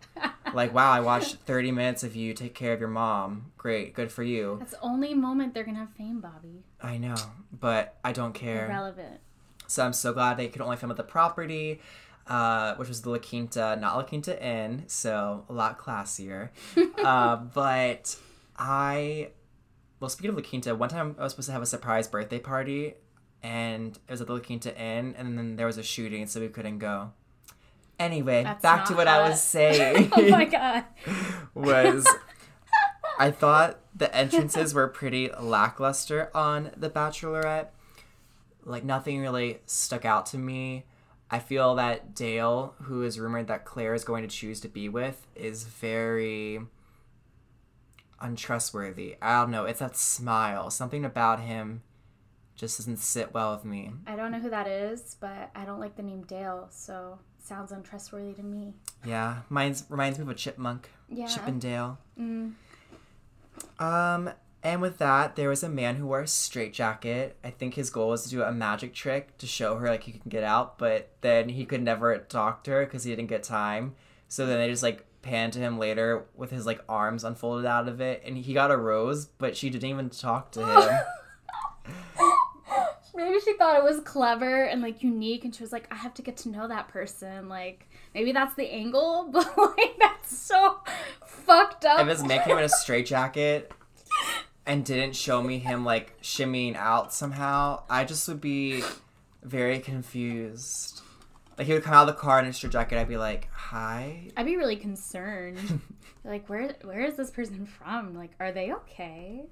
Speaker 2: like, wow, I watched 30 minutes of you take care of your mom. Great, good for you.
Speaker 3: That's the only moment they're gonna have fame, Bobby.
Speaker 2: I know, but I don't care.
Speaker 3: Irrelevant.
Speaker 2: So I'm so glad they could only film at the property, uh, which was the La Quinta, not La Quinta Inn, so a lot classier. uh, but I, well, speaking of La Quinta, one time I was supposed to have a surprise birthday party, and it was at the La Quinta Inn, and then there was a shooting, so we couldn't go. Anyway,
Speaker 3: That's
Speaker 2: back to what I was saying
Speaker 3: oh my god.
Speaker 2: was I thought the entrances were pretty lackluster on The Bachelorette. Like nothing really stuck out to me. I feel that Dale, who is rumored that Clare is going to choose to be with, is very untrustworthy. I don't know. It's that smile. Something about him just doesn't sit well with me.
Speaker 3: I don't know who that is, but I don't like the name Dale, so sounds untrustworthy to me.
Speaker 2: Yeah, mine's reminds me of a chipmunk.
Speaker 3: Yeah.
Speaker 2: Chip and Dale.
Speaker 3: Mm.
Speaker 2: Um, and with that, there was a man who wore a straitjacket. I think his goal was to do a magic trick to show her like he can get out, but then he could never talk to her because he didn't get time. So then they just like panned to him later with his like arms unfolded out of it, and he got a rose, but she didn't even talk to him.
Speaker 3: Maybe she thought it was clever and like unique, and she was like, I have to get to know that person. Like, maybe that's the angle, but like, that's so fucked up.
Speaker 2: if this man came in a straitjacket and didn't show me him like shimmying out somehow, I just would be very confused. Like he would come out of the car in a straitjacket, I'd be like, "Hi."
Speaker 3: I'd be really concerned. like, where where is this person from? Like, are they okay?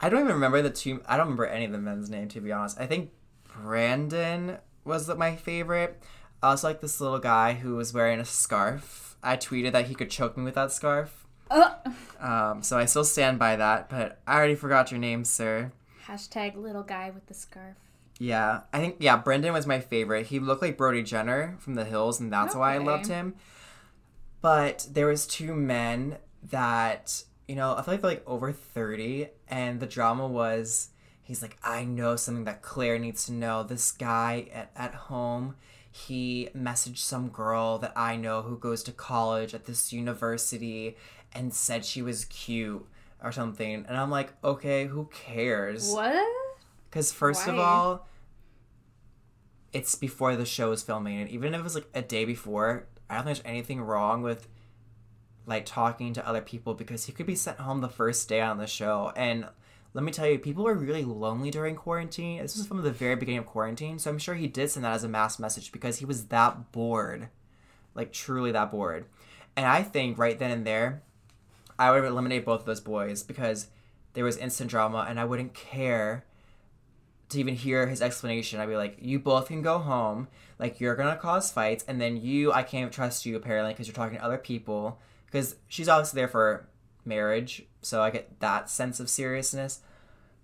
Speaker 2: I don't even remember the two. I don't remember any of the men's name to be honest. I think Brandon was my favorite. I also like this little guy who was wearing a scarf. I tweeted that he could choke me with that scarf.
Speaker 3: Uh,
Speaker 2: Um, so I still stand by that. But I already forgot your name, sir.
Speaker 3: hashtag little guy with the scarf.
Speaker 2: Yeah, I think yeah, Brendan was my favorite. He looked like Brody Jenner from The Hills, and that's why I loved him. But there was two men that you know I feel like they're like over thirty, and the drama was he's like I know something that Clare needs to know. This guy at at home. He messaged some girl that I know who goes to college at this university and said she was cute or something. And I'm like, okay, who cares?
Speaker 3: What?
Speaker 2: Because first of all, it's before the show is filming, and even if it was like a day before, I don't think there's anything wrong with like talking to other people because he could be sent home the first day on the show. And let me tell you, people were really lonely during quarantine. This was from the very beginning of quarantine, so I'm sure he did send that as a mass message because he was that bored, like truly that bored. And I think right then and there, I would eliminate both of those boys because there was instant drama, and I wouldn't care to even hear his explanation. I'd be like, you both can go home. Like, you're gonna cause fights, and then you, I can't trust you apparently because you're talking to other people. Because she's obviously there for marriage, so I get that sense of seriousness.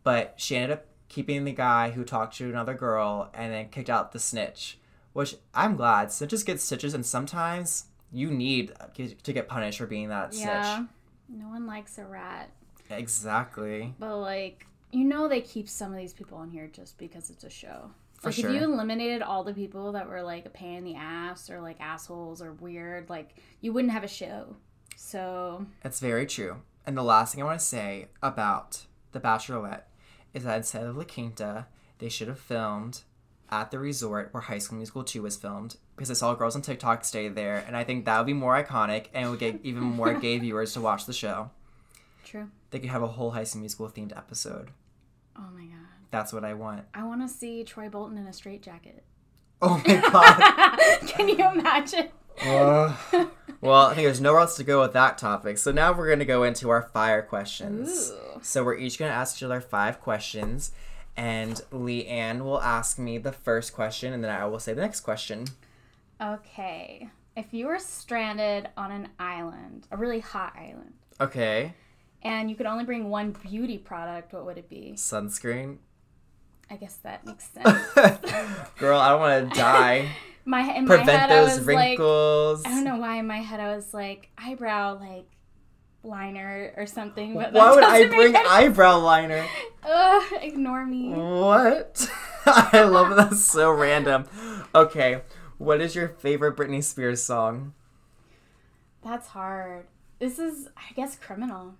Speaker 2: But she ended up keeping the guy who talked to another girl and then kicked out the snitch, which I'm glad. Snitches get stitches, and sometimes you need to get punished for being that
Speaker 3: Yeah.
Speaker 2: snitch.
Speaker 3: No one likes a rat.
Speaker 2: Exactly.
Speaker 3: But like, you know, they keep some of these people on here just because it's a show.
Speaker 2: For
Speaker 3: like,
Speaker 2: sure.
Speaker 3: if you eliminated all the people that were like a pain in the ass or like assholes or weird, like, you wouldn't have a show. So,
Speaker 2: That's very true. And the last thing I want to say about The Bachelorette is that instead of La Quinta, they should have filmed at the resort where High School Musical 2 was filmed because I saw girls on TikTok stay there, and I think that would be more iconic and would get even more gay viewers to watch the show.
Speaker 3: true.
Speaker 2: They could have a whole High School Musical themed episode.
Speaker 3: Oh my God.
Speaker 2: That's what I want.
Speaker 3: I want to see Troy Bolton in a straitjacket.
Speaker 2: Oh my god.
Speaker 3: Can you imagine?
Speaker 2: Uh, well, I think there's nowhere else to go with that topic. So now we're going to go into our fire questions.
Speaker 3: Ooh.
Speaker 2: So we're each going to ask each other five questions. And Leighanne will ask me the first question, and then I will say the next question.
Speaker 3: Okay. If you were stranded on an island, a really hot island,
Speaker 2: Okay.
Speaker 3: and you could only bring one beauty product, what would it be?
Speaker 2: Sunscreen.
Speaker 3: I guess that makes sense.
Speaker 2: Girl, I don't want to die.
Speaker 3: my in my
Speaker 2: Prevent
Speaker 3: head, I
Speaker 2: those
Speaker 3: was like,
Speaker 2: wrinkles.
Speaker 3: I don't know why in my head I was like eyebrow like liner or something. But
Speaker 2: Why would I bring
Speaker 3: any-
Speaker 2: eyebrow liner?
Speaker 3: Ugh, ignore me.
Speaker 2: What? I love that. So random. Okay. What is your favorite Britney Spears song?
Speaker 3: That's hard. This is, I guess, criminal.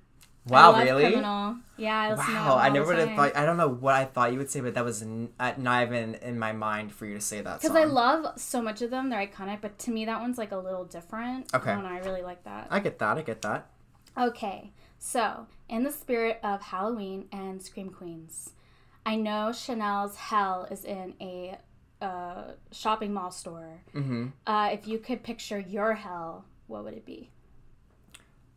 Speaker 2: Wow, really?
Speaker 3: Criminal. Yeah, I listen to that
Speaker 2: Wow, I never would have thought. I don't know what I thought you would say, but that was n- uh, not even in my mind for you to say that.
Speaker 3: Because
Speaker 2: Because
Speaker 3: I love so much of them, they're iconic. But to me, that one's like a little different.
Speaker 2: Okay.
Speaker 3: I don't know. I really like that.
Speaker 2: I get that. I get that.
Speaker 3: Okay, so in the spirit of Halloween and Scream Queens, I know Chanel's Hell is in a uh, shopping mall store.
Speaker 2: Mm-hmm.
Speaker 3: Uh, if you could picture your hell, what would it be?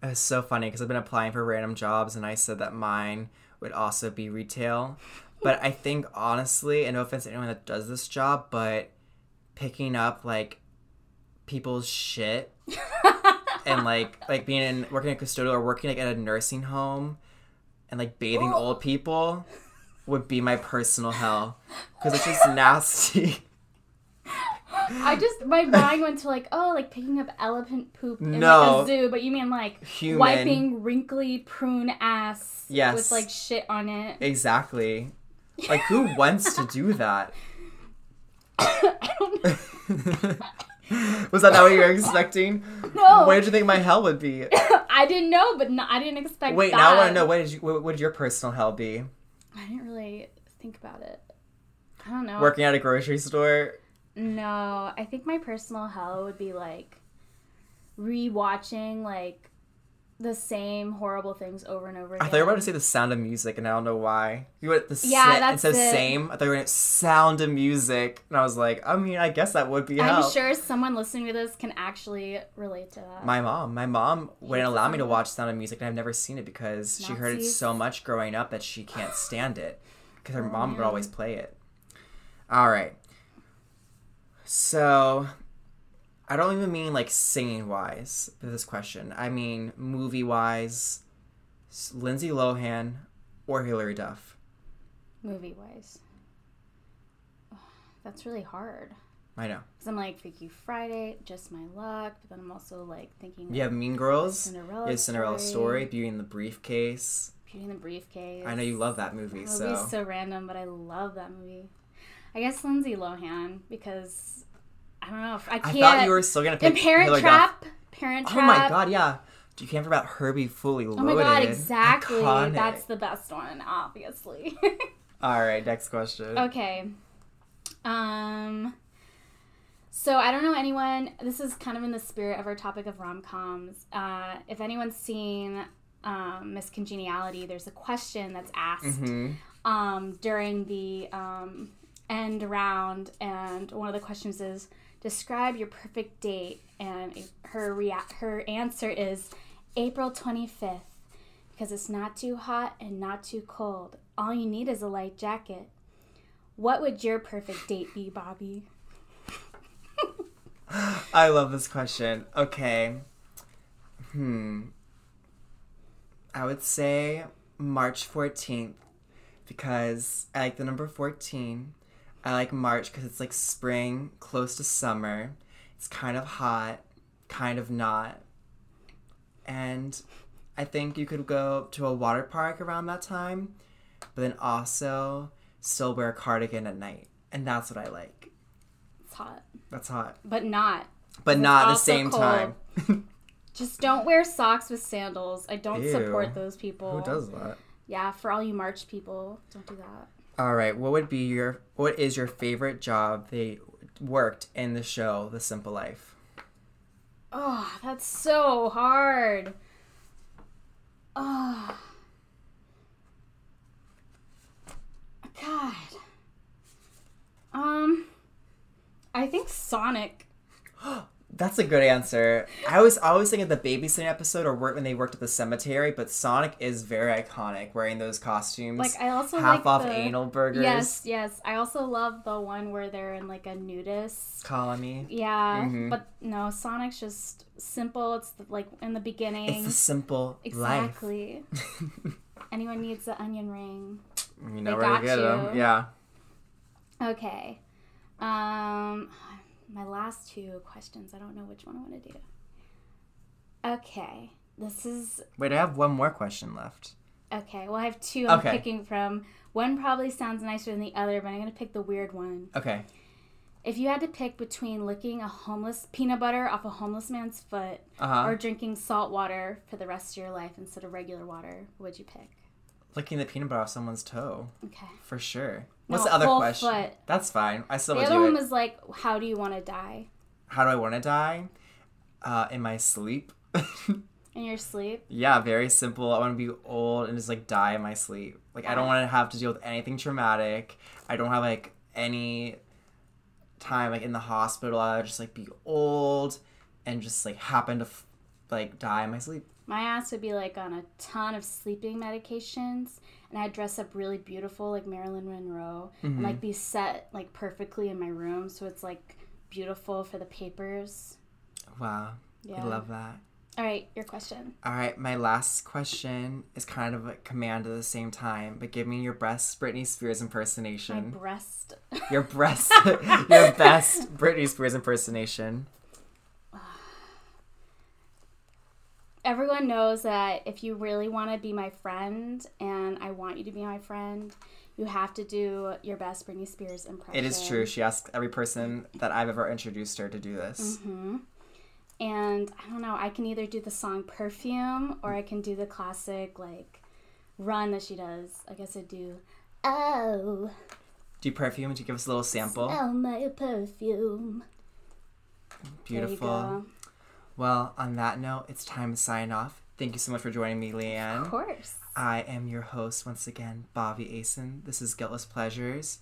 Speaker 2: It's so funny because I've been applying for random jobs, and I said that mine would also be retail. But I think honestly, and no offense to anyone that does this job, but picking up like people's shit and like like being in working at custodial or working like at a nursing home and like bathing oh. old people would be my personal hell because it's just nasty.
Speaker 3: I just my mind went to like oh like picking up elephant poop in
Speaker 2: No.
Speaker 3: like a zoo, but you mean like
Speaker 2: Human.
Speaker 3: wiping wrinkly prune ass
Speaker 2: Yes.
Speaker 3: with like shit on it.
Speaker 2: Exactly. Like who wants to do that? Was that not what you were expecting?
Speaker 3: No,
Speaker 2: What did you think my hell would be?
Speaker 3: I didn't know, but no, I didn't expect.
Speaker 2: Wait,
Speaker 3: that.
Speaker 2: now I want to know what did you what would your personal hell be?
Speaker 3: I didn't really think about it. I don't know.
Speaker 2: Working at a grocery store?
Speaker 3: No, I think my personal hell would be like rewatching like the same horrible things over and over again.
Speaker 2: I thought you were about to say the sound of music, and I don't know why. You went the
Speaker 3: Yeah, that's it.
Speaker 2: same. I thought you were going to sound of music, and I was like, I mean, I guess that would be hell.
Speaker 3: I'm sure someone listening to this can actually relate to that.
Speaker 2: My mom. My mom wouldn't allow me to watch Sound of Music, and I've never seen it because she heard it so much growing up that she can't stand it. Because her
Speaker 3: Oh,
Speaker 2: mom would always play it. All right. So, I don't even mean like singing wise with this question. I mean movie wise, Lindsay Lohan or Hilary Duff.
Speaker 3: Movie wise. That's really hard.
Speaker 2: I know.
Speaker 3: Because I'm like Freaky Friday, Just My Luck, but then I'm also like thinking
Speaker 2: You have Mean Girls.
Speaker 3: Cinderella
Speaker 2: You have Cinderella
Speaker 3: Story.
Speaker 2: Story, Beauty in the Briefcase.
Speaker 3: Beauty in the Briefcase.
Speaker 2: I know you love that movie,
Speaker 3: That
Speaker 2: so.
Speaker 3: so random, but I love that movie. I guess Lindsay Lohan because I don't know if I
Speaker 2: I
Speaker 3: can't.
Speaker 2: thought you were still gonna pick
Speaker 3: Parent
Speaker 2: Hilary Duff.
Speaker 3: Trap. Parent trap.
Speaker 2: Oh my god, yeah. Do you can't forget about Herbie Fully
Speaker 3: Oh my god, exactly.
Speaker 2: Iconic.
Speaker 3: That's the best one, obviously.
Speaker 2: All right, next question.
Speaker 3: okay. Um, So I don't know anyone. This is kind of in the spirit of our topic of rom coms. Uh, if anyone's seen um, Miss Congeniality, there's a question that's asked
Speaker 2: Mm-hmm.
Speaker 3: um, during the um, end round, and one of the questions is describe your perfect date, and her rea- her answer is April 25th because it's not too hot and not too cold. All you need is a light jacket. What would your perfect date be, Bobby?
Speaker 2: I love this question. Okay. Hmm. I would say March 14th because I like the number 14. I like March because it's like spring, close to summer. It's kind of hot, kind of not. And I think you could go to a water park around that time, but then also still wear a cardigan at night. And that's what I like.
Speaker 3: It's hot,
Speaker 2: That's hot.
Speaker 3: but not.
Speaker 2: But not at the same
Speaker 3: cold.
Speaker 2: time.
Speaker 3: Just don't wear socks with sandals. I don't
Speaker 2: Ew.
Speaker 3: support those people.
Speaker 2: Who does that?
Speaker 3: Yeah, for all you March people, don't do that.
Speaker 2: All right. What would be your what is your favorite job they worked in the show The Simple Life?
Speaker 3: Oh, that's so hard. Oh. God. Um I think Sonic.
Speaker 2: That's a good answer. I was always thinking of the babysitting episode or work when they worked at the cemetery, but Sonic is very iconic wearing those costumes.
Speaker 3: Like I also
Speaker 2: half
Speaker 3: like
Speaker 2: off
Speaker 3: the,
Speaker 2: anal burgers.
Speaker 3: Yes, yes. I also love the one where they're in like a nudist.
Speaker 2: Colony.
Speaker 3: Yeah,
Speaker 2: Mhm.
Speaker 3: but no, Sonic's just simple. It's the, like in the beginning.
Speaker 2: It's the simple
Speaker 3: exactly. Anyone needs the onion ring.
Speaker 2: You know
Speaker 3: They
Speaker 2: where to
Speaker 3: got
Speaker 2: get them. Yeah.
Speaker 3: Okay. Um my last two questions. I don't know which one I want to do. Okay. This is
Speaker 2: Wait, I have one more question left.
Speaker 3: okay. Well, I have two I'm
Speaker 2: Okay.
Speaker 3: picking from. One probably sounds nicer than the other, but I'm going to pick the weird one.
Speaker 2: Okay.
Speaker 3: If you had to pick between licking a homeless peanut butter off a homeless man's foot
Speaker 2: Uh huh.
Speaker 3: or drinking salt water for the rest of your life instead of regular water, what would you pick?
Speaker 2: Licking the peanut butter off someone's toe.
Speaker 3: Okay.
Speaker 2: For sure. What's
Speaker 3: No,
Speaker 2: the other
Speaker 3: whole
Speaker 2: question?
Speaker 3: foot.
Speaker 2: That's fine. I still
Speaker 3: The
Speaker 2: would
Speaker 3: other
Speaker 2: do
Speaker 3: one
Speaker 2: it.
Speaker 3: was like, how do you want to die?
Speaker 2: How do I want to die? Uh, in my sleep.
Speaker 3: In your sleep?
Speaker 2: yeah, very simple. I want to be old and just like die in my sleep. Like I don't want to have to deal with anything traumatic. I don't have like any time like in the hospital. I would just like be old and just like happen to f- like die in my sleep.
Speaker 3: My ass would be like on a ton of sleeping medications, and I'd dress up really beautiful like Marilyn Monroe, and
Speaker 2: Mm-hmm.
Speaker 3: like be set like perfectly in my room, so it's like beautiful for the papers.
Speaker 2: Wow,
Speaker 3: Yeah.
Speaker 2: I love that.
Speaker 3: All right, your question.
Speaker 2: All right, my last question is kind of a command at the same time, but give me your best Britney Spears impersonation.
Speaker 3: My breast.
Speaker 2: Your breast, your best Britney Spears impersonation.
Speaker 3: Everyone knows that if you really want to be my friend, and I want you to be my friend, you have to do your best Britney Spears impression.
Speaker 2: It is true. She asked every person that I've ever introduced her to do this.
Speaker 3: Mm-hmm. And I don't know, I can either do the song Perfume or I can do the classic like run that she does. I guess I do. Oh,
Speaker 2: Do perfume? Would you give us a little sample?
Speaker 3: smell my perfume.
Speaker 2: Beautiful. Well, on that note, it's time to sign off. Thank you so much for joining me,
Speaker 3: go. Of course.
Speaker 2: I am your host once again, Bobby Asen. This is Guiltless Pleasures.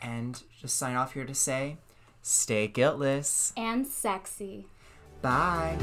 Speaker 2: And just sign off here to say, stay guiltless.
Speaker 3: And sexy.
Speaker 2: Bye.